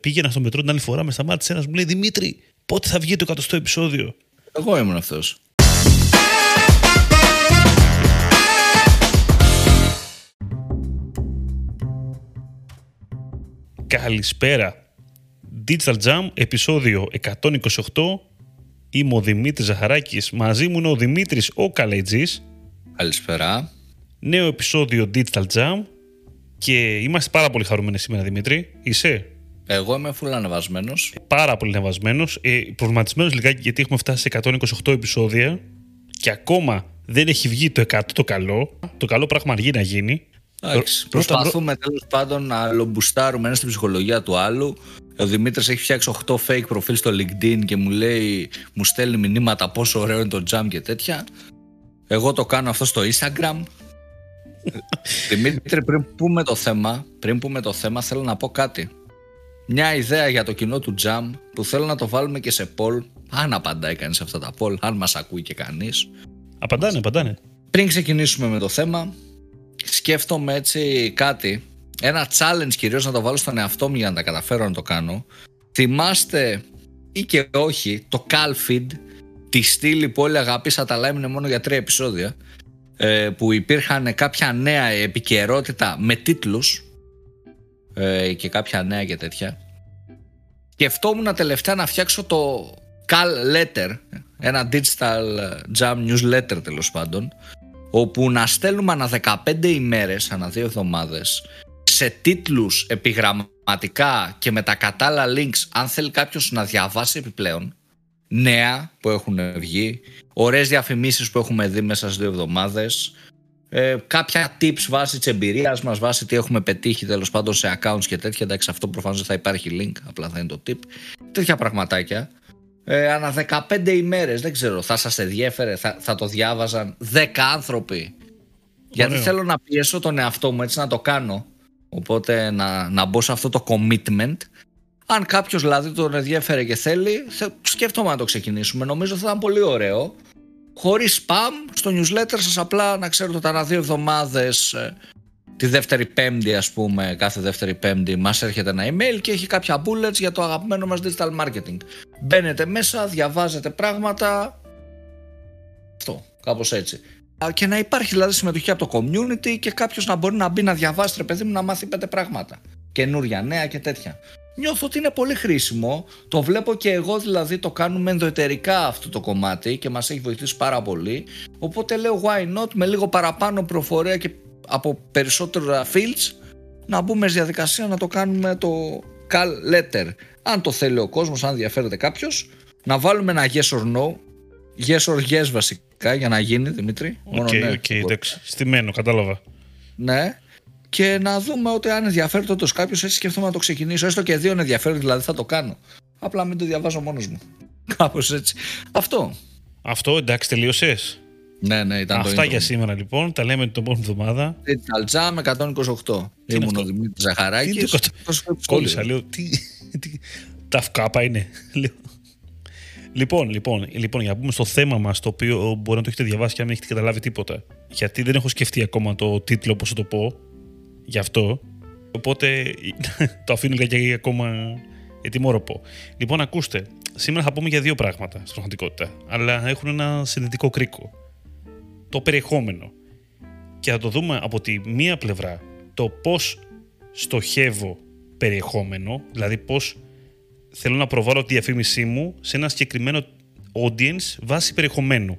πήγαινα στο μετρό την άλλη φορά, με σταμάτησε ένας μου λέει Δημήτρη, πότε θα βγει το εκατοστό επεισόδιο; Εγώ ήμουν αυτός. Καλησπέρα. Digital Jam, επεισόδιο 128. Είμαι ο Δημήτρης Ζαχαράκης. Μαζί μου είναι ο Δημήτρης ο Καλετζής. Καλησπέρα. Νέο επεισόδιο Digital Jam. Και είμαστε πάρα πολύ χαρούμενοι σήμερα, Δημήτρη. Είσαι; Εγώ είμαι φουλ ανεβασμένος. πάρα πολύ ανεβασμένος. Ε, προβληματισμένος λιγάκι γιατί έχουμε φτάσει σε 128 επεισόδια και ακόμα δεν έχει βγει το 100 το καλό. Το καλό πράγμα αργεί να γίνει. Εντάξει, Πρώτα- προσπαθούμε τέλος πάντων να λομπουστάρουμε ένα στην ψυχολογία του άλλου. Ο Δημήτρης έχει φτιάξει 8 fake προφίλ στο LinkedIn και μου λέει, μου στέλνει μηνύματα πόσο ωραίο είναι το jam και τέτοια. Εγώ το κάνω αυτό στο Instagram. Δημήτρη, πριν πούμε το θέμα, πριν πούμε το θέμα, θέλω να πω κάτι. Μια ιδέα για το κοινό του jam που θέλω να το βάλουμε και σε poll. Αν απαντάει κανείς σε αυτά τα poll, αν μας ακούει και κανείς. Απαντάνε, απαντάνε. Πριν ξεκινήσουμε με το θέμα, σκέφτομαι έτσι κάτι. Ένα challenge κυρίως να το βάλω στον εαυτό μου για να τα καταφέρω να το κάνω. Θυμάστε ή και όχι το Calfeed, τη στήλη που όλοι αγάπησα αλλά έμεινε μόνο για τρία επεισόδια ε, που υπήρχαν κάποια νέα επικαιρότητα με τίτλους ε, και κάποια νέα και τέτοια. Σκεφτόμουν τελευταία να φτιάξω το Cal Letter, ένα digital jam newsletter τέλος πάντων, όπου να στέλνουμε ανά 15 ημέρες, ανά δύο εβδομάδες, σε τίτλους επιγραμματικά και με τα κατάλληλα links, αν θέλει κάποιος να διαβάσει επιπλέον, νέα που έχουν βγει, ωραίες διαφημίσεις που έχουμε δει μέσα στις δύο εβδομάδες, ε, κάποια tips βάσει της εμπειρίας μας, βάσει τι έχουμε πετύχει τέλος πάντων σε accounts και τέτοια. Εντάξει, αυτό προφανώς δεν θα υπάρχει link, απλά θα είναι το tip. Τέτοια πραγματάκια. Ε, ανά 15 ημέρες, δεν ξέρω, θα σας ενδιέφερε, θα, θα το διάβαζαν 10 άνθρωποι. Γιατί Ωραίο. θέλω να πιέσω τον εαυτό μου έτσι να το κάνω. Οπότε να, να μπω σε αυτό το commitment. Αν κάποιος δηλαδή τον ενδιέφερε και θέλει, θε- σκέφτομαι να το ξεκινήσουμε. Νομίζω θα ήταν πολύ ωραίο χωρίς spam στο newsletter σας απλά να ξέρετε ότι ανά δύο εβδομάδες ε, τη δεύτερη πέμπτη ας πούμε κάθε δεύτερη πέμπτη μας έρχεται ένα email και έχει κάποια bullets για το αγαπημένο μας digital marketing. Μπαίνετε μέσα, διαβάζετε πράγματα. Αυτό, κάπως έτσι. Α, και να υπάρχει δηλαδή συμμετοχή από το community και κάποιος να μπορεί να μπει να διαβάσει ρε παιδί μου να μάθει πέντε πράγματα. Καινούρια, νέα και τέτοια Νιώθω ότι είναι πολύ χρήσιμο. Το βλέπω και εγώ δηλαδή το κάνουμε ενδοεταιρικά αυτό το κομμάτι και μας έχει βοηθήσει πάρα πολύ. Οπότε λέω why not με λίγο παραπάνω πληροφορία και από περισσότερα fields να μπούμε στη διαδικασία να το κάνουμε το call letter. Αν το θέλει ο κόσμος, αν ενδιαφέρεται κάποιος, να βάλουμε ένα yes or no. Yes or yes βασικά για να γίνει Δημήτρη. Οκ, Μόνο ναι. οκ, εντάξει. Στημένο, κατάλαβα. Ναι. Και να δούμε ότι αν ενδιαφέρεται όντω κάποιος, έτσι σκεφτόμαι να το ξεκινήσω. Έστω και δύο ενδιαφέρον, δηλαδή θα το κάνω. Απλά μην το διαβάζω μόνος μου. Κάπως έτσι. Αυτό. Αυτό εντάξει, τελείωσες. Ναι, ναι, ήταν Αυτά το για intro. σήμερα λοιπόν. Τα λέμε την επόμενη εβδομάδα. Digital Jam 128. είναι Ήμουν αυτό; ο Δημήτρης Τι Ζαχαράκη. είναι το Κόλλησα, λέω. Τι, τι, τα φκάπα είναι. Λέω. Λοιπόν, λοιπόν, λοιπόν, για να πούμε στο θέμα μας, το οποίο μπορεί να το έχετε διαβάσει και αν δεν έχετε καταλάβει τίποτα. Γιατί δεν έχω σκεφτεί ακόμα το τίτλο, πώς θα το πω. Γι' αυτό. Οπότε το αφήνω για ακόμα ετοιμόρροπο. Λοιπόν, ακούστε. Σήμερα θα πούμε για δύο πράγματα στην πραγματικότητα. Αλλά έχουν ένα συνδετικό κρίκο. Το περιεχόμενο. Και θα το δούμε από τη μία πλευρά το πώς στοχεύω περιεχόμενο, δηλαδή πώς θέλω να προβάλλω τη διαφήμισή μου σε ένα συγκεκριμένο audience βάσει περιεχομένου.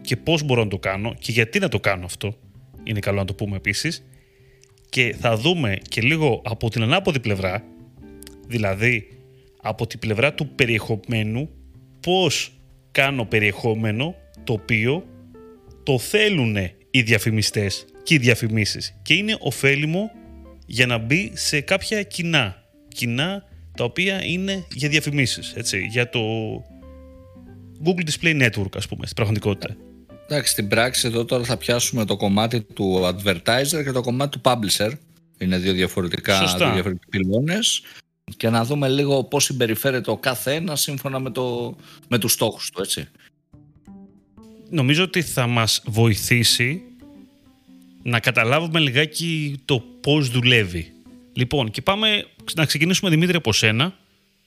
Και πώς μπορώ να το κάνω και γιατί να το κάνω αυτό. Είναι καλό να το πούμε επίσης. Και θα δούμε και λίγο από την ανάποδη πλευρά, δηλαδή από την πλευρά του περιεχομένου, πώς κάνω περιεχόμενο το οποίο το θέλουν οι διαφημιστές και οι διαφημίσεις και είναι ωφέλιμο για να μπει σε κάποια κοινά. Κοινά τα οποία είναι για διαφημίσεις, έτσι, για το Google Display Network, ας πούμε, στην πραγματικότητα. Εντάξει, στην πράξη εδώ τώρα θα πιάσουμε το κομμάτι του advertiser και το κομμάτι του publisher. Είναι δύο διαφορετικά Σωστά. δύο διαφορετικοί πυλώνες. Και να δούμε λίγο πώς συμπεριφέρεται ο κάθε ένα σύμφωνα με, το, με τους στόχους του, έτσι. Νομίζω ότι θα μας βοηθήσει να καταλάβουμε λιγάκι το πώς δουλεύει. Λοιπόν, και πάμε να ξεκινήσουμε Δημήτρη από σένα.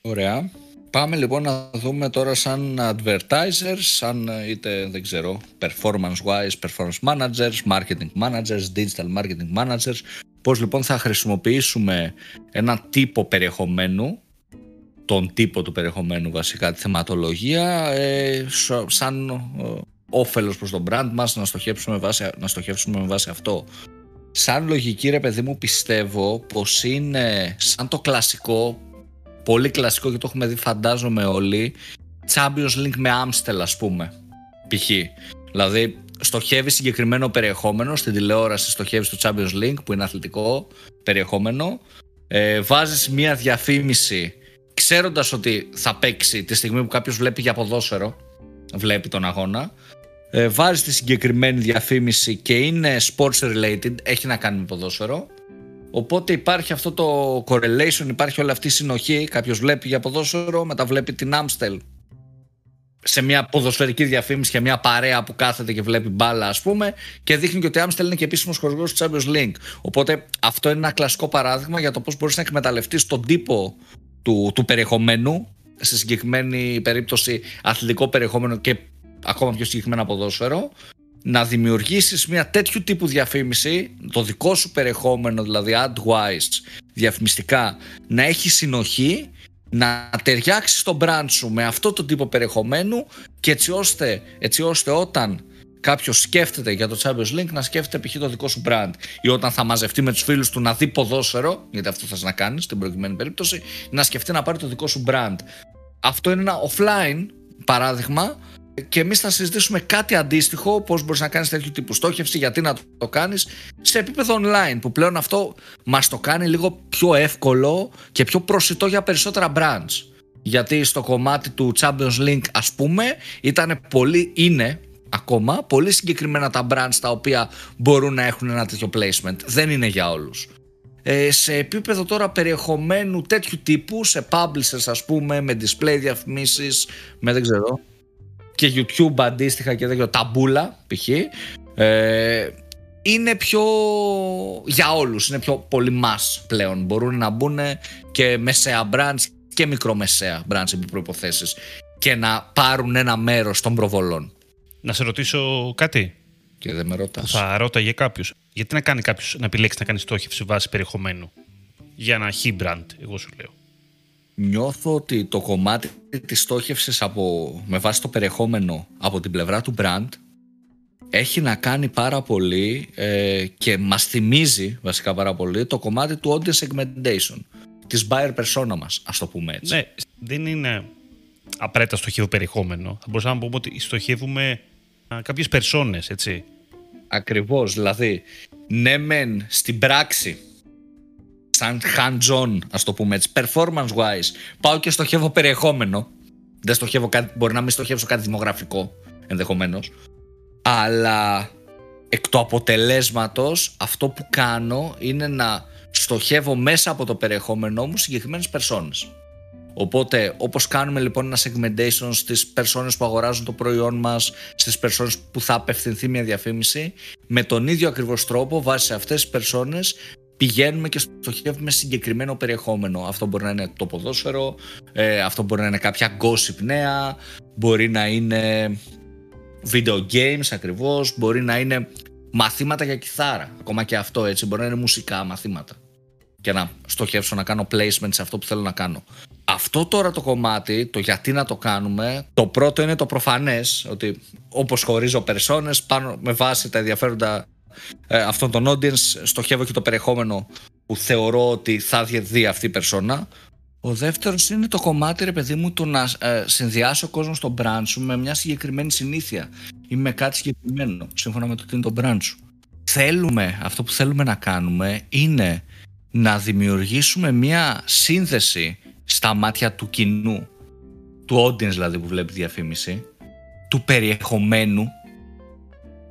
Ωραία. Πάμε λοιπόν να δούμε τώρα σαν advertisers, σαν είτε δεν ξέρω, performance wise, performance managers, marketing managers, digital marketing managers, πώς λοιπόν θα χρησιμοποιήσουμε ένα τύπο περιεχομένου, τον τύπο του περιεχομένου βασικά, τη θεματολογία, ε, σαν ε, όφελος προς τον brand μας να στοχεύσουμε, βάση, να στοχεύσουμε με βάση αυτό. Σαν λογική ρε παιδί μου πιστεύω πως είναι σαν το κλασικό πολύ κλασικό και το έχουμε δει φαντάζομαι όλοι Champions League με Amstel ας πούμε π.χ. Δηλαδή στοχεύει συγκεκριμένο περιεχόμενο στην τηλεόραση στοχεύεις στο Champions League που είναι αθλητικό περιεχόμενο ε, βάζεις μια διαφήμιση ξέροντας ότι θα παίξει τη στιγμή που κάποιος βλέπει για ποδόσφαιρο βλέπει τον αγώνα ε, βάζεις τη συγκεκριμένη διαφήμιση και είναι sports related έχει να κάνει με ποδόσφαιρο Οπότε υπάρχει αυτό το correlation, υπάρχει όλη αυτή η συνοχή. Κάποιος βλέπει για ποδόσφαιρο, μετά βλέπει την Amstel σε μια ποδοσφαιρική διαφήμιση για μια παρέα που κάθεται και βλέπει μπάλα, ας πούμε, και δείχνει και ότι η Amstel είναι και επίσημος χορηγός του Champions League. Οπότε αυτό είναι ένα κλασικό παράδειγμα για το πώς μπορείς να εκμεταλλευτείς τον τύπο του, του περιεχομένου, σε συγκεκριμένη περίπτωση αθλητικό περιεχόμενο και ακόμα πιο συγκεκριμένα ποδόσφαιρο, να δημιουργήσεις μια τέτοιου τύπου διαφήμιση, το δικό σου περιεχόμενο, δηλαδή ad-wise, διαφημιστικά, να έχει συνοχή, να ταιριάξεις το brand σου με αυτό το τύπο περιεχομένου και έτσι ώστε, έτσι ώστε όταν κάποιος σκέφτεται για το Champions League να σκέφτεται π.χ. το δικό σου brand ή όταν θα μαζευτεί με τους φίλους του να δει ποδόσφαιρο, γιατί αυτό θα να κάνεις στην προηγουμένη περίπτωση, να σκεφτεί να πάρει το δικό σου brand. Αυτό είναι ένα offline παράδειγμα και εμείς θα συζητήσουμε κάτι αντίστοιχο, πώς μπορείς να κάνεις τέτοιου τύπου στόχευση, γιατί να το κάνεις σε επίπεδο online, που πλέον αυτό μας το κάνει λίγο πιο εύκολο και πιο προσιτό για περισσότερα brands. Γιατί στο κομμάτι του Champions League, ας πούμε, ήταν πολύ, είναι ακόμα πολύ συγκεκριμένα τα brands τα οποία μπορούν να έχουν ένα τέτοιο placement. Δεν είναι για όλους. Ε, σε επίπεδο τώρα περιεχομένου τέτοιου τύπου, σε publishers ας πούμε, με display διαφημίσεις, με δεν ξέρω, και YouTube αντίστοιχα και τέτοιο ταμπούλα π.χ. Ε, είναι πιο για όλους, είναι πιο πολύ mass πλέον. Μπορούν να μπουν και μεσαία branch και μικρομεσαία branch επί προϋποθέσεις και να πάρουν ένα μέρος των προβολών. Να σε ρωτήσω κάτι. Και δεν με ρωτάς. Θα ρώταγε κάποιος. Γιατί να κάνει κάποιος να επιλέξει να κάνει στόχευση βάση περιεχομένου για ένα χι brand, εγώ σου λέω νιώθω ότι το κομμάτι της στόχευσης από, με βάση το περιεχόμενο από την πλευρά του brand έχει να κάνει πάρα πολύ ε, και μας θυμίζει βασικά πάρα πολύ το κομμάτι του audience segmentation της buyer persona μας, ας το πούμε έτσι. Ναι, δεν είναι απαραίτητα στοχεύω περιεχόμενο. Θα μπορούσαμε να πούμε ότι στοχεύουμε α, κάποιες περσόνες, έτσι. Ακριβώς, δηλαδή, ναι μεν στην πράξη σαν hands-on, ας το πούμε έτσι, performance-wise, πάω και στοχεύω περιεχόμενο. Δεν στοχεύω κάτι, μπορεί να μην στοχεύσω κάτι δημογραφικό ενδεχομένως. Αλλά εκ του αποτελέσματος, αυτό που κάνω είναι να στοχεύω μέσα από το περιεχόμενό μου συγκεκριμένες περσόνες. Οπότε, όπως κάνουμε λοιπόν ένα segmentation στις περσόνες που αγοράζουν το προϊόν μας, στις περσόνες που θα απευθυνθεί μια διαφήμιση, με τον ίδιο ακριβώς τρόπο, βάσει σε αυτές τις περσόνες, πηγαίνουμε και στοχεύουμε συγκεκριμένο περιεχόμενο. Αυτό μπορεί να είναι το ποδόσφαιρο, ε, αυτό μπορεί να είναι κάποια gossip νέα, μπορεί να είναι video games ακριβώς, μπορεί να είναι μαθήματα για κιθάρα, ακόμα και αυτό έτσι, μπορεί να είναι μουσικά μαθήματα και να στοχεύσω να κάνω placement σε αυτό που θέλω να κάνω. Αυτό τώρα το κομμάτι, το γιατί να το κάνουμε, το πρώτο είναι το προφανές, ότι όπως χωρίζω περσόνες, πάνω με βάση τα ενδιαφέροντα ε, αυτόν τον audience στοχεύω και το περιεχόμενο που θεωρώ ότι θα δει αυτή η περσόνα. Ο δεύτερος είναι το κομμάτι, ρε παιδί μου, το να ε, συνδυάσει ο κόσμο στο brand σου με μια συγκεκριμένη συνήθεια ή με κάτι συγκεκριμένο, σύμφωνα με το τι είναι το brand σου. Θέλουμε, αυτό που θέλουμε να κάνουμε είναι να δημιουργήσουμε μια σύνθεση στα μάτια του κοινού, του audience δηλαδή που βλέπει διαφήμιση, του περιεχομένου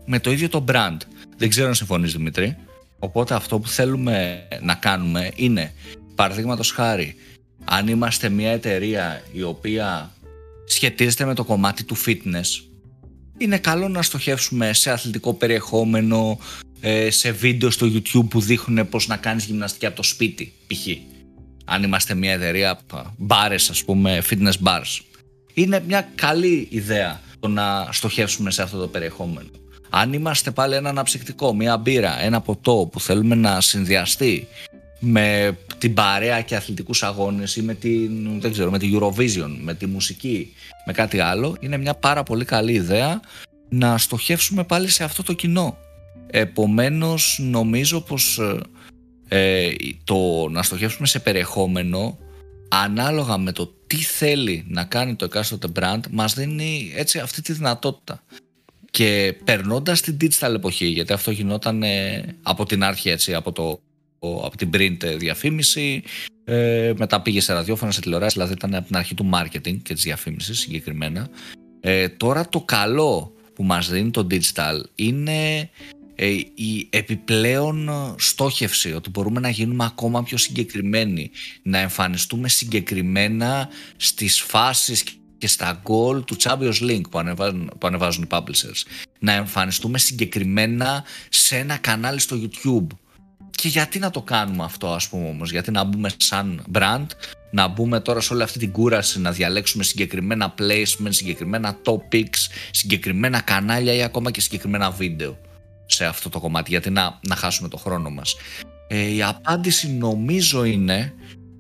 με το ίδιο το brand. Δεν ξέρω αν συμφωνείς Δημήτρη. Οπότε αυτό που θέλουμε να κάνουμε είναι, παραδείγματος χάρη, αν είμαστε μια εταιρεία η οποία σχετίζεται με το κομμάτι του fitness, είναι καλό να στοχεύσουμε σε αθλητικό περιεχόμενο, ε, σε βίντεο στο YouTube που δείχνουν πώς να κάνεις γυμναστική από το σπίτι, π.χ. Αν είμαστε μια εταιρεία μπάρες, ας πούμε, fitness bars. Είναι μια καλή ιδέα το να στοχεύσουμε σε αυτό το περιεχόμενο. Αν είμαστε πάλι ένα αναψυκτικό, μια μπύρα, ένα ποτό που θέλουμε να συνδυαστεί με την παρέα και αθλητικούς αγώνες ή με την, δεν ξέρω, με τη Eurovision, με τη μουσική, με κάτι άλλο, είναι μια πάρα πολύ καλή ιδέα να στοχεύσουμε πάλι σε αυτό το κοινό. Επομένως νομίζω πως ε, ε το να στοχεύσουμε σε περιεχόμενο ανάλογα με το τι θέλει να κάνει το εκάστοτε brand μας δίνει έτσι αυτή τη δυνατότητα. Και περνώντας την digital εποχή, γιατί αυτό γινόταν ε, από την αρχή έτσι, από, το, από την print διαφήμιση, ε, μετά πήγε σε ραδιόφωνα, σε τηλεοράση, δηλαδή ήταν από την αρχή του marketing και της διαφήμισης συγκεκριμένα. Ε, τώρα το καλό που μας δίνει το digital είναι ε, η επιπλέον στόχευση, ότι μπορούμε να γίνουμε ακόμα πιο συγκεκριμένοι, να εμφανιστούμε συγκεκριμένα στις φάσεις και στα goal του Champions League που ανεβάζουν, που ανεβάζουν οι publishers. Να εμφανιστούμε συγκεκριμένα σε ένα κανάλι στο YouTube. Και γιατί να το κάνουμε αυτό ας πούμε όμως, γιατί να μπούμε σαν brand, να μπούμε τώρα σε όλη αυτή την κούραση, να διαλέξουμε συγκεκριμένα placements, συγκεκριμένα topics, συγκεκριμένα κανάλια ή ακόμα και συγκεκριμένα βίντεο σε αυτό το κομμάτι, γιατί να, να χάσουμε το χρόνο μας. Ε, η απάντηση νομίζω είναι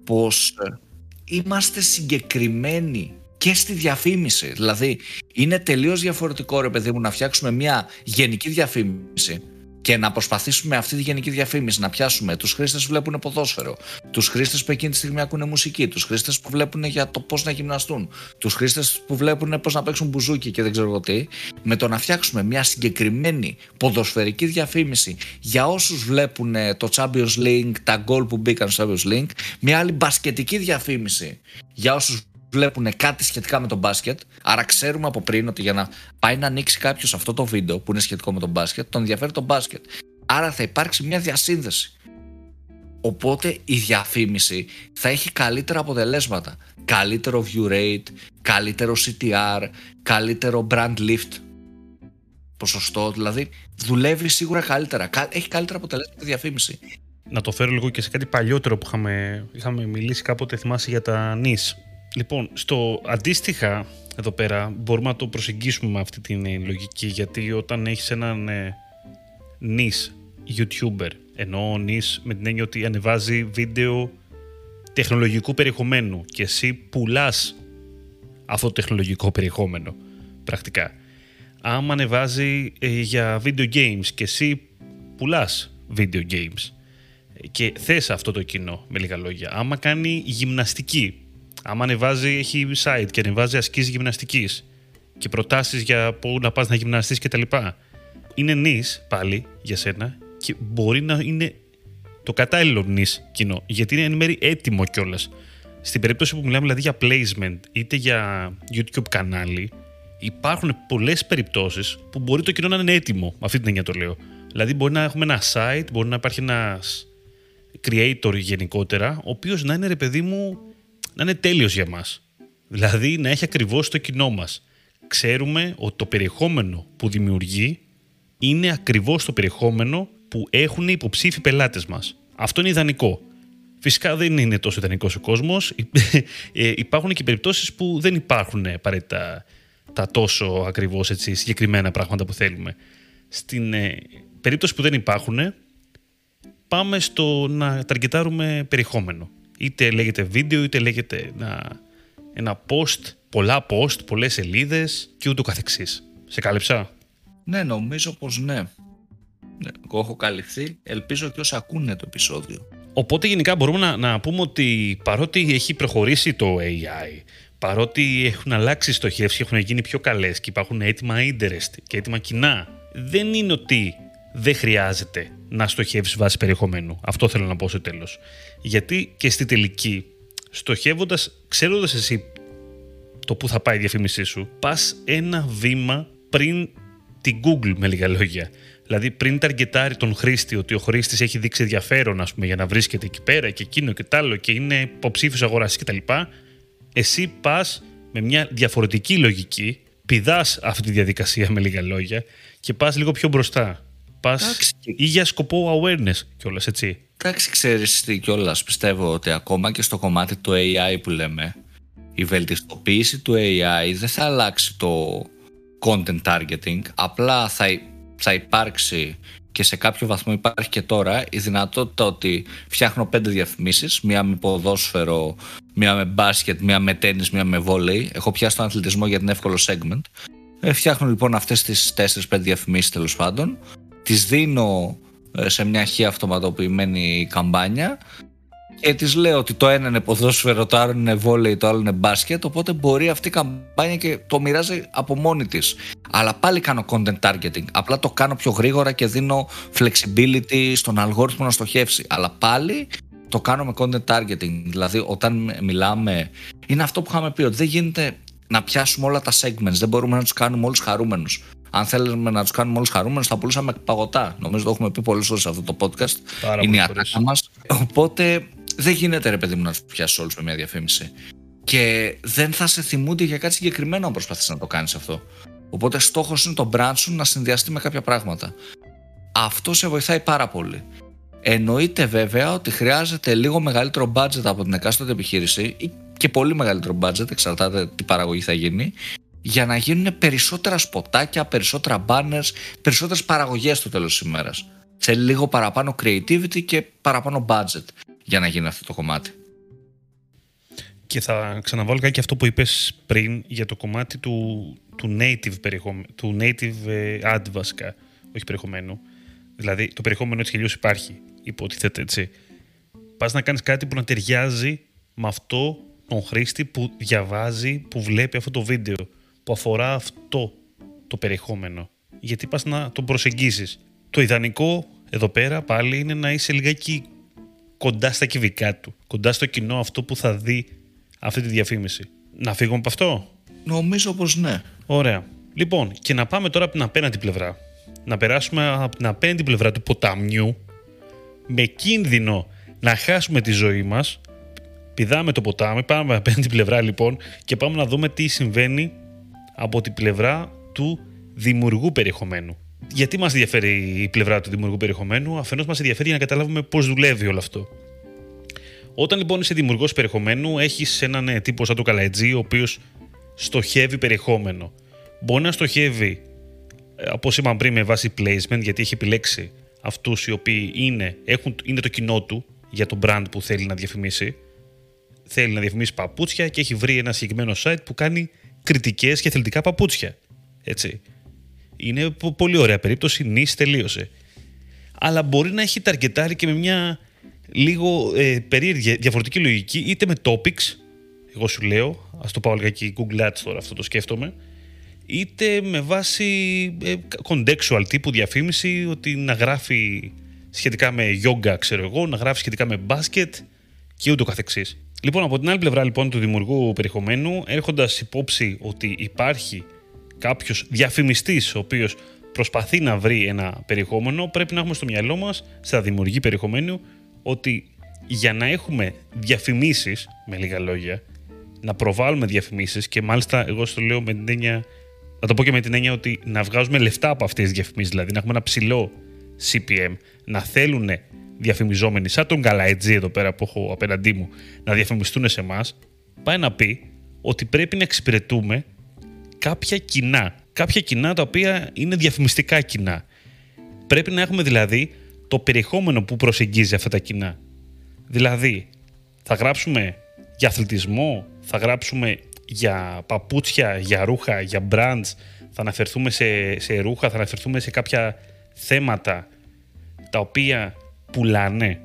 πως ε, είμαστε συγκεκριμένοι και στη διαφήμιση. Δηλαδή, είναι τελείως διαφορετικό ρε παιδί μου να φτιάξουμε μια γενική διαφήμιση και να προσπαθήσουμε αυτή τη γενική διαφήμιση να πιάσουμε τους χρήστες που βλέπουν ποδόσφαιρο, τους χρήστες που εκείνη τη στιγμή ακούνε μουσική, τους χρήστες που βλέπουν για το πώς να γυμναστούν, τους χρήστες που βλέπουν πώς να παίξουν μπουζούκι και δεν ξέρω εγώ τι, με το να φτιάξουμε μια συγκεκριμένη ποδοσφαιρική διαφήμιση για όσους βλέπουν το Champions League, τα γκολ που μπήκαν στο Champions League, μια άλλη μπασκετική διαφήμιση για όσους βλέπουν κάτι σχετικά με τον μπάσκετ. Άρα ξέρουμε από πριν ότι για να πάει να ανοίξει κάποιος αυτό το βίντεο που είναι σχετικό με τον μπάσκετ, τον ενδιαφέρει τον μπάσκετ. Άρα θα υπάρξει μια διασύνδεση. Οπότε η διαφήμιση θα έχει καλύτερα αποτελέσματα. Καλύτερο view rate, καλύτερο CTR, καλύτερο brand lift ποσοστό. Δηλαδή δουλεύει σίγουρα καλύτερα. Έχει καλύτερα αποτελέσματα η διαφήμιση. Να το φέρω λίγο και σε κάτι παλιότερο που είχαμε, είχαμε μιλήσει κάποτε, θυμάσαι για τα νης Λοιπόν, στο αντίστοιχα εδώ πέρα μπορούμε να το προσεγγίσουμε με αυτή την ε, λογική γιατί όταν έχεις έναν ε, νης YouTuber ενώ νης με την έννοια ότι ανεβάζει βίντεο τεχνολογικού περιεχομένου και εσύ πουλάς αυτό το τεχνολογικό περιεχόμενο πρακτικά. Άμα ανεβάζει ε, για video games και εσύ πουλάς video games και θες αυτό το κοινό με λίγα λόγια. Άμα κάνει γυμναστική Άμα ανεβάζει, έχει site και ανεβάζει ασκήσεις γυμναστικής και προτάσεις για πού να πας να γυμναστείς κτλ. Είναι νης πάλι για σένα και μπορεί να είναι το κατάλληλο νης κοινό, γιατί είναι εν μέρει έτοιμο κιόλας. Στην περίπτωση που μιλάμε δηλαδή για placement είτε για YouTube κανάλι, υπάρχουν πολλές περιπτώσεις που μπορεί το κοινό να είναι έτοιμο. Αυτή την έννοια το λέω. Δηλαδή, μπορεί να έχουμε ένα site, μπορεί να υπάρχει ένας creator γενικότερα, ο οποίος να είναι ρε παιδί μου να είναι τέλειος για μας. Δηλαδή να έχει ακριβώς το κοινό μας. Ξέρουμε ότι το περιεχόμενο που δημιουργεί είναι ακριβώς το περιεχόμενο που έχουν οι υποψήφοι πελάτες μας. Αυτό είναι ιδανικό. Φυσικά δεν είναι τόσο ιδανικός ο κόσμος. Ε, υπάρχουν και περιπτώσεις που δεν υπάρχουν απαραίτητα τα τόσο ακριβώς συγκεκριμένα πράγματα που θέλουμε. Στην ε, περίπτωση που δεν υπάρχουν, πάμε στο να ταρκετάρουμε περιεχόμενο είτε λέγεται βίντεο, είτε λέγεται ένα, ένα post, πολλά post, πολλές σελίδες και ούτω καθεξής. Σε κάλυψα; Ναι, νομίζω πως ναι. ναι. Εγώ έχω καλυφθεί. Ελπίζω και όσοι ακούνε το επεισόδιο. Οπότε γενικά μπορούμε να, να πούμε ότι παρότι έχει προχωρήσει το AI, παρότι έχουν αλλάξει στοχεύσεις και έχουν γίνει πιο καλές και υπάρχουν έτοιμα interest και έτοιμα κοινά, δεν είναι ότι δεν χρειάζεται να στοχεύσεις βάση περιεχομένου. Αυτό θέλω να πω στο τέλος. Γιατί και στη τελική, στοχεύοντας, ξέροντας εσύ το που θα πάει η διαφήμισή σου, πας ένα βήμα πριν την Google, με λίγα λόγια. Δηλαδή, πριν ταργκετάρει τον χρήστη, ότι ο χρήστης έχει δείξει ενδιαφέρον ας πούμε, για να βρίσκεται εκεί πέρα και εκείνο και τ' άλλο και είναι υποψήφιος αγοραστής κτλ. Εσύ πας με μια διαφορετική λογική, πηδάς αυτή τη διαδικασία με λίγα λόγια και πας λίγο πιο μπροστά Πας ή για σκοπό awareness κιόλας, έτσι. Εντάξει, ξέρεις τι κιόλας. Πιστεύω ότι ακόμα και στο κομμάτι του AI που λέμε, η βελτιστοποίηση του AI δεν θα αλλάξει το content targeting. Απλά θα, θα υπάρξει και σε κάποιο βαθμό υπάρχει και τώρα η δυνατότητα ότι φτιάχνω πέντε διαφημίσεις, μία με ποδόσφαιρο, μία με μπάσκετ, μία με τέννις, μία με βόλεϊ. Έχω πιάσει τον αθλητισμό για την εύκολο segment. Ε, φτιάχνω λοιπόν αυτές τις 4-5 διαφημίσεις τέλος πάντων. Τις δίνω ε, σε μια χή αυτοματοποιημένη καμπάνια και της λέω ότι το ένα είναι ποδόσφαιρο, το άλλο είναι βόλεϊ, το άλλο είναι μπάσκετ. Οπότε μπορεί αυτή η καμπάνια και το μοιράζει από μόνη της. Αλλά πάλι κάνω content targeting. Απλά το κάνω πιο γρήγορα και δίνω flexibility στον αλγόριθμο να στοχεύσει. Αλλά πάλι το κάνω με content targeting. Δηλαδή, όταν μιλάμε, είναι αυτό που είχαμε πει, ότι δεν γίνεται να πιάσουμε όλα τα segments. Δεν μπορούμε να τους κάνουμε όλους χαρούμενους. Αν θέλουμε να τους κάνουμε όλους χαρούμενους, θα πουλούσαμε παγωτά. Νομίζω το έχουμε πει πολλές φορές σε αυτό το podcast. Πάρα είναι η ατάκα μας. Οπότε δεν γίνεται ρε παιδί μου να τους πιάσει όλους με μια διαφήμιση. Και δεν θα σε θυμούνται για κάτι συγκεκριμένο αν προσπαθείς να το κάνεις αυτό. Οπότε στόχος είναι το brand σου να συνδυαστεί με κάποια πράγματα. Αυτό σε βοηθάει πάρα πολύ. Εννοείται βέβαια ότι χρειάζεται λίγο μεγαλύτερο budget από την εκάστοτε επιχείρηση ή και πολύ μεγαλύτερο budget, εξαρτάται τι παραγωγή θα γίνει, για να γίνουν περισσότερα σποτάκια, περισσότερα banners, περισσότερες παραγωγές στο τέλος της ημέρας. Σε λίγο παραπάνω creativity και παραπάνω budget για να γίνει αυτό το κομμάτι. Και θα ξαναβάλω και αυτό που είπες πριν για το κομμάτι του, του native, περιεχομένου, του native ε, ad βασικά, όχι περιεχομένου. Δηλαδή το περιεχόμενο έτσι και υπάρχει, υποτίθεται έτσι. Πας να κάνεις κάτι που να ταιριάζει με αυτό τον χρήστη που διαβάζει, που βλέπει αυτό το βίντεο, που αφορά αυτό το περιεχόμενο. Γιατί πας να τον προσεγγίσεις. Το ιδανικό εδώ πέρα πάλι είναι να είσαι λιγάκι κοντά στα κυβικά του. Κοντά στο κοινό αυτό που θα δει αυτή τη διαφήμιση. Να φύγουμε από αυτό; Νομίζω πως ναι. Ωραία. Λοιπόν, και να πάμε τώρα από την απέναντι πλευρά. Να περάσουμε από την απέναντι πλευρά του ποταμιού με κίνδυνο να χάσουμε τη ζωή μας. Πηδάμε το ποτάμι, πάμε από απέναντι πλευρά λοιπόν και πάμε να δούμε τι συμβαίνει από την πλευρά του δημιουργού περιεχομένου γιατί μας ενδιαφέρει η πλευρά του δημιουργού περιεχομένου, αφενός μας ενδιαφέρει για να καταλάβουμε πώς δουλεύει όλο αυτό. Όταν λοιπόν είσαι δημιουργός περιεχομένου, έχεις έναν ε, τύπο σαν το Καλαϊτζή, ο οποίος στοχεύει περιεχόμενο. Μπορεί να στοχεύει, ε, όπω είπαμε πριν, με βάση placement, γιατί έχει επιλέξει αυτούς οι οποίοι είναι, έχουν, είναι το κοινό του για το brand που θέλει να διαφημίσει. Θέλει να διαφημίσει παπούτσια και έχει βρει ένα συγκεκριμένο site που κάνει κριτικές και αθλητικά παπούτσια. Έτσι. Είναι πολύ ωραία περίπτωση, νης τελείωσε. Αλλά μπορεί να έχει ταρκετάρει και με μια λίγο ε, περίεργη, διαφορετική λογική, είτε με topics, εγώ σου λέω, ας το πάω λιγάκι Google Ads τώρα, αυτό το σκέφτομαι, είτε με βάση ε, contextual τύπου διαφήμιση, ότι να γράφει σχετικά με yoga, ξέρω εγώ, να γράφει σχετικά με μπάσκετ και ούτω καθεξής. Λοιπόν, από την άλλη πλευρά λοιπόν του δημιουργού περιεχομένου, έρχοντας υπόψη ότι υπάρχει κάποιος διαφημιστής ο οποίος προσπαθεί να βρει ένα περιεχόμενο, πρέπει να έχουμε στο μυαλό μας, στα δημιουργή περιεχομένου, ότι για να έχουμε διαφημίσεις, με λίγα λόγια, να προβάλλουμε διαφημίσεις και μάλιστα εγώ στο λέω με την έννοια, να το πω και με την έννοια ότι να βγάζουμε λεφτά από αυτές τις διαφημίσεις, δηλαδή να έχουμε ένα ψηλό CPM, να θέλουν διαφημιζόμενοι, σαν τον Καλαϊτζή εδώ πέρα που έχω απέναντί μου, να διαφημιστούν σε εμάς, πάει να πει ότι πρέπει να εξυπηρετούμε κάποια κοινά. Κάποια κοινά τα οποία είναι διαφημιστικά κοινά. Πρέπει να έχουμε δηλαδή το περιεχόμενο που προσεγγίζει αυτά τα κοινά. Δηλαδή, θα γράψουμε για αθλητισμό, θα γράψουμε για παπούτσια, για ρούχα, για brands, θα αναφερθούμε σε, σε ρούχα, θα αναφερθούμε σε κάποια θέματα τα οποία πουλάνε,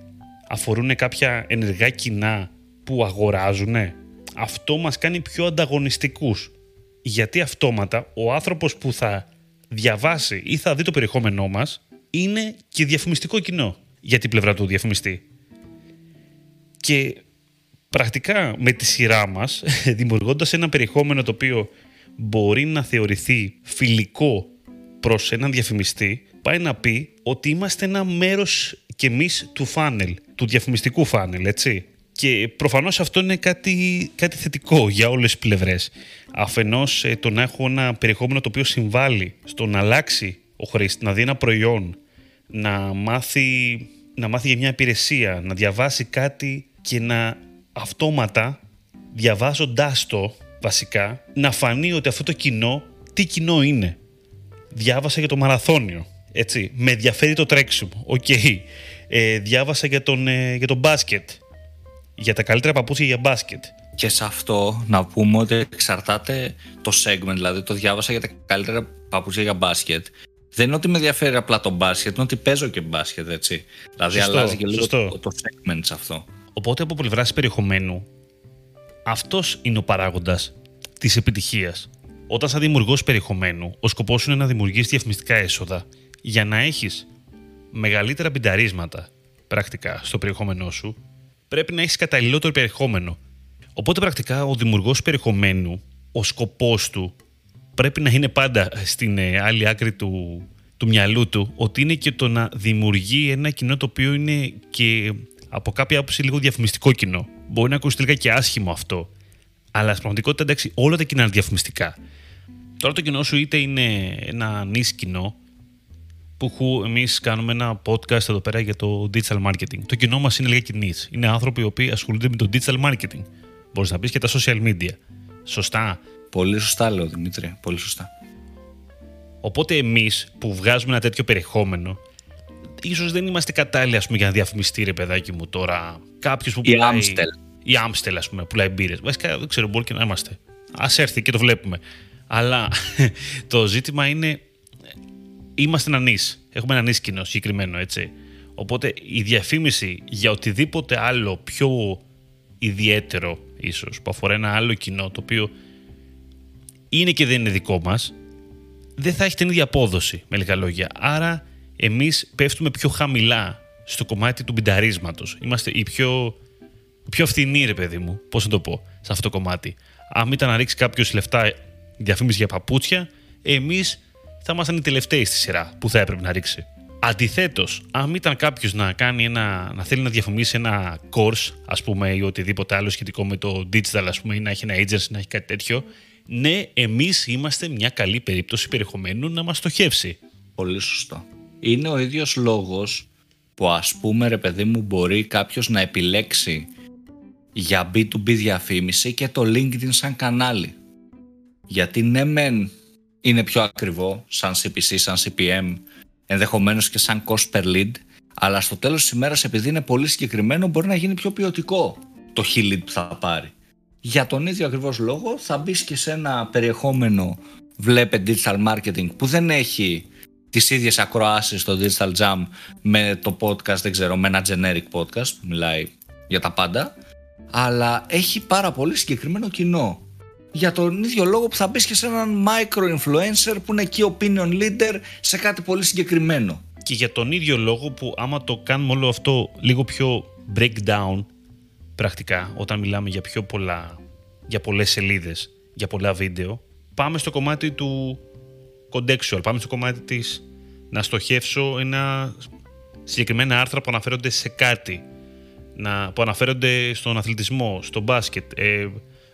αφορούν κάποια ενεργά κοινά που αγοράζουν. Αυτό μας κάνει πιο ανταγωνιστικούς γιατί αυτόματα ο άνθρωπος που θα διαβάσει ή θα δει το περιεχόμενό μας είναι και διαφημιστικό κοινό για την πλευρά του διαφημιστή. Και πρακτικά με τη σειρά μας, δημιουργώντας ένα περιεχόμενο το οποίο μπορεί να θεωρηθεί φιλικό προς έναν διαφημιστή, πάει να πει ότι είμαστε ένα μέρος και εμείς του φάνελ, του διαφημιστικού φάνελ, έτσι. Και προφανώς αυτό είναι κάτι, κάτι θετικό για όλες τις πλευρές. Αφενός ε, το να έχω ένα περιεχόμενο το οποίο συμβάλλει στο να αλλάξει ο χρήστη, να δει ένα προϊόν να μάθει, να μάθει για μια υπηρεσία, να διαβάσει κάτι και να αυτόματα διαβάζοντάς το βασικά να φανεί ότι αυτό το κοινό τι κοινό είναι. Διάβασα για το μαραθώνιο. Έτσι, με ενδιαφέρει το τρέξιμο. Οκ. Ε, διάβασα για τον, ε, για τον μπάσκετ. Για τα καλύτερα παπούτσια για μπάσκετ. Και σε αυτό να πούμε ότι εξαρτάται το segment, δηλαδή το διάβασα για τα καλύτερα παπούτσια για μπάσκετ. Δεν είναι ότι με ενδιαφέρει απλά το μπάσκετ, είναι ότι παίζω και μπάσκετ, έτσι. Δηλαδή Σωστό, αλλάζει και λίγο σωστό. το, το segment σε αυτό. Οπότε από πλευράς περιεχομένου, αυτός είναι ο παράγοντας της επιτυχίας. Όταν σαν δημιουργός περιεχομένου, ο σκοπός σου είναι να δημιουργήσει διαφημιστικά έσοδα για να έχεις μεγαλύτερα πινταρίσματα πρακτικά στο περιεχόμενό σου, πρέπει να έχεις καταλληλότερο περιεχόμενο. Οπότε πρακτικά ο δημιουργός περιεχομένου, ο σκοπός του πρέπει να είναι πάντα στην ε, άλλη άκρη του, του μυαλού του ότι είναι και το να δημιουργεί ένα κοινό το οποίο είναι και από κάποια άποψη λίγο διαφημιστικό κοινό. Μπορεί να ακούσει τελικά και άσχημο αυτό. Αλλά στην πραγματικότητα εντάξει, όλα τα κοινά είναι διαφημιστικά. Τώρα το κοινό σου είτε είναι ένα νης κοινό, που εμείς κάνουμε ένα podcast εδώ πέρα για το digital marketing. Το κοινό μας είναι λίγα νης. Είναι άνθρωποι οι οποίοι ασχολούνται με το digital marketing. Μπορείς να πεις και τα social media. Σωστά. Πολύ σωστά λέω Δημήτρη, πολύ σωστά. Οπότε εμείς που βγάζουμε ένα τέτοιο περιεχόμενο, ίσως δεν είμαστε κατάλληλοι ας πούμε, για να διαφημιστεί ρε παιδάκι μου τώρα κάποιος που Η πουλάει. Amstel. Η Amstel, ας πούμε, πουλάει μπύρες. Βασικά δεν ξέρω, μπορεί και να είμαστε. Α έρθει και το βλέπουμε. Αλλά το ζήτημα είναι. Είμαστε ένα νης. Έχουμε ένα νης κοινό συγκεκριμένο, έτσι. Οπότε η διαφήμιση για οτιδήποτε άλλο πιο ιδιαίτερο, ίσως, που αφορά ένα άλλο κοινό, το οποίο είναι και δεν είναι δικό μας, δεν θα έχει την ίδια απόδοση, με λίγα λόγια. Άρα, εμείς πέφτουμε πιο χαμηλά στο κομμάτι του μπινταρίσματος. Είμαστε οι πιο, οι πιο φθηνοί, ρε παιδί μου, πώς να το πω, σε αυτό το κομμάτι. Αν ήταν να ρίξει κάποιος λεφτά διαφήμιση για παπούτσια, εμείς θα ήμασταν οι τελευταίοι στη σειρά που θα έπρεπε να ρίξει. Αντιθέτως, αν ήταν κάποιος να, κάνει ένα, να θέλει να διαφημίσει ένα course, ας πούμε, ή οτιδήποτε άλλο σχετικό με το digital, ας πούμε, ή να έχει ένα agency, να έχει κάτι τέτοιο, ναι, εμείς είμαστε μια καλή περίπτωση περιεχομένου να μας στοχεύσει. Πολύ σωστό. Είναι ο ίδιος λόγος που ας πούμε ρε παιδί μου μπορεί κάποιος να επιλέξει για B2B διαφήμιση και το LinkedIn σαν κανάλι. Γιατί ναι μεν είναι πιο ακριβό σαν CPC, σαν CPM, ενδεχομένως και σαν cost per lead, αλλά στο τέλος της ημέρας επειδή είναι πολύ συγκεκριμένο μπορεί να γίνει πιο ποιοτικό το hit lead που θα πάρει. Για τον ίδιο ακριβώς λόγο θα μπει και σε ένα περιεχόμενο βλέπε digital marketing που δεν έχει τις ίδιες ακροάσεις στο Digital Jam με το podcast, δεν ξέρω, με ένα generic podcast που μιλάει για τα πάντα αλλά έχει πάρα πολύ συγκεκριμένο κοινό για τον ίδιο λόγο που θα μπεις και σε έναν micro influencer που είναι key opinion leader σε κάτι πολύ συγκεκριμένο. Και για τον ίδιο λόγο που άμα το κάνουμε όλο αυτό λίγο πιο breakdown πρακτικά, όταν μιλάμε για πιο πολλά, για πολλές σελίδες, για πολλά βίντεο, πάμε στο κομμάτι του contextual, πάμε στο κομμάτι της να στοχεύσω ένα συγκεκριμένα άρθρα που αναφέρονται σε κάτι, να, που αναφέρονται στον αθλητισμό, στο μπάσκετ, ε,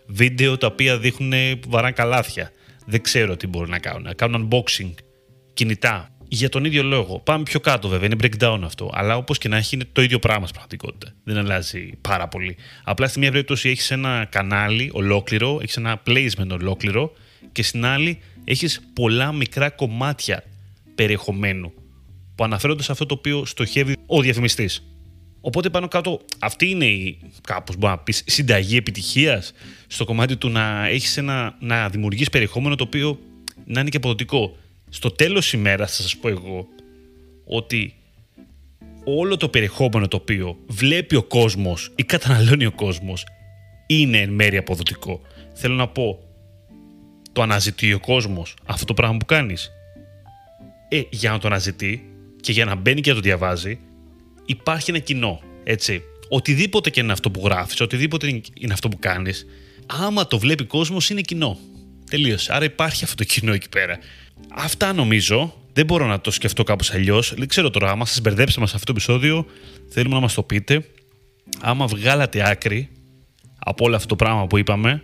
βίντεο τα οποία δείχνουν που βαράνε καλάθια. Δεν ξέρω τι μπορούν να κάνουν. Να κάνουν unboxing, κινητά. Για τον ίδιο λόγο. Πάμε πιο κάτω βέβαια, είναι breakdown αυτό. Αλλά όπως και να έχει, είναι το ίδιο πράγμα στην πραγματικότητα. Δεν αλλάζει πάρα πολύ. Απλά στη μία περίπτωση έχεις ένα κανάλι ολόκληρο, έχεις ένα placement ολόκληρο και στην άλλη έχεις πολλά μικρά κομμάτια περιεχομένου που αναφέρονται σε αυτό το οποίο στοχεύει ο διαφημιστής. Οπότε πάνω κάτω, αυτή είναι η κάπως μπορεί να πεις συνταγή επιτυχίας στο κομμάτι του να έχεις ένα, να δημιουργείς περιεχόμενο το οποίο να είναι και αποδοτικό. Στο τέλος ημέρας θα σας πω εγώ ότι όλο το περιεχόμενο το οποίο βλέπει ο κόσμος ή καταναλώνει ο κόσμος είναι εν μέρει αποδοτικό. Θέλω να πω, το αναζητεί ο κόσμος αυτό το πράγμα που κάνεις; Ε, για να το αναζητεί και για να μπαίνει και να το διαβάζει, υπάρχει ένα κοινό. Έτσι. Οτιδήποτε και είναι αυτό που γράφεις, οτιδήποτε είναι αυτό που κάνεις, άμα το βλέπει κόσμος, είναι κοινό. Τελείωσε. Άρα υπάρχει αυτό το κοινό εκεί πέρα. Αυτά νομίζω. Δεν μπορώ να το σκεφτώ κάπως αλλιώς. Δεν ξέρω τώρα, άμα σας μπερδέψαμε σε αυτό το επεισόδιο, θέλουμε να μας το πείτε. Άμα βγάλατε άκρη από όλο αυτό το πράγμα που είπαμε,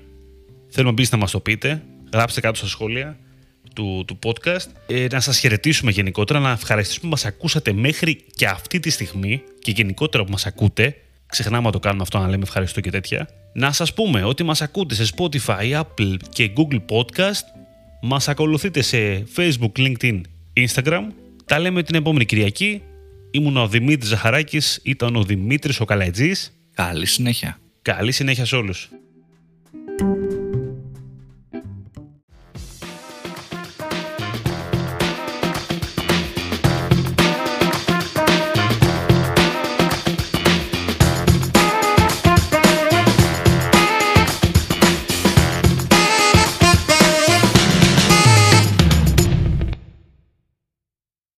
θέλουμε επίσης να μας το πείτε. Γράψτε κάτω στα σχόλια του, του podcast. Ε, να σας χαιρετήσουμε γενικότερα, να ευχαριστήσουμε που μας ακούσατε μέχρι και αυτή τη στιγμή και γενικότερα που μας ακούτε. Ξεχνάμε να το κάνουμε αυτό, να λέμε ευχαριστώ και τέτοια. Να σας πούμε ότι μας ακούτε σε Spotify, Apple και Google Podcast. Μας ακολουθείτε σε Facebook, LinkedIn, Instagram. Τα λέμε την επόμενη Κυριακή. Ήμουν ο Δημήτρης Ζαχαράκης, ήταν ο Δημήτρης ο Καλατζής. Καλή συνέχεια. Καλή συνέχεια σε όλους.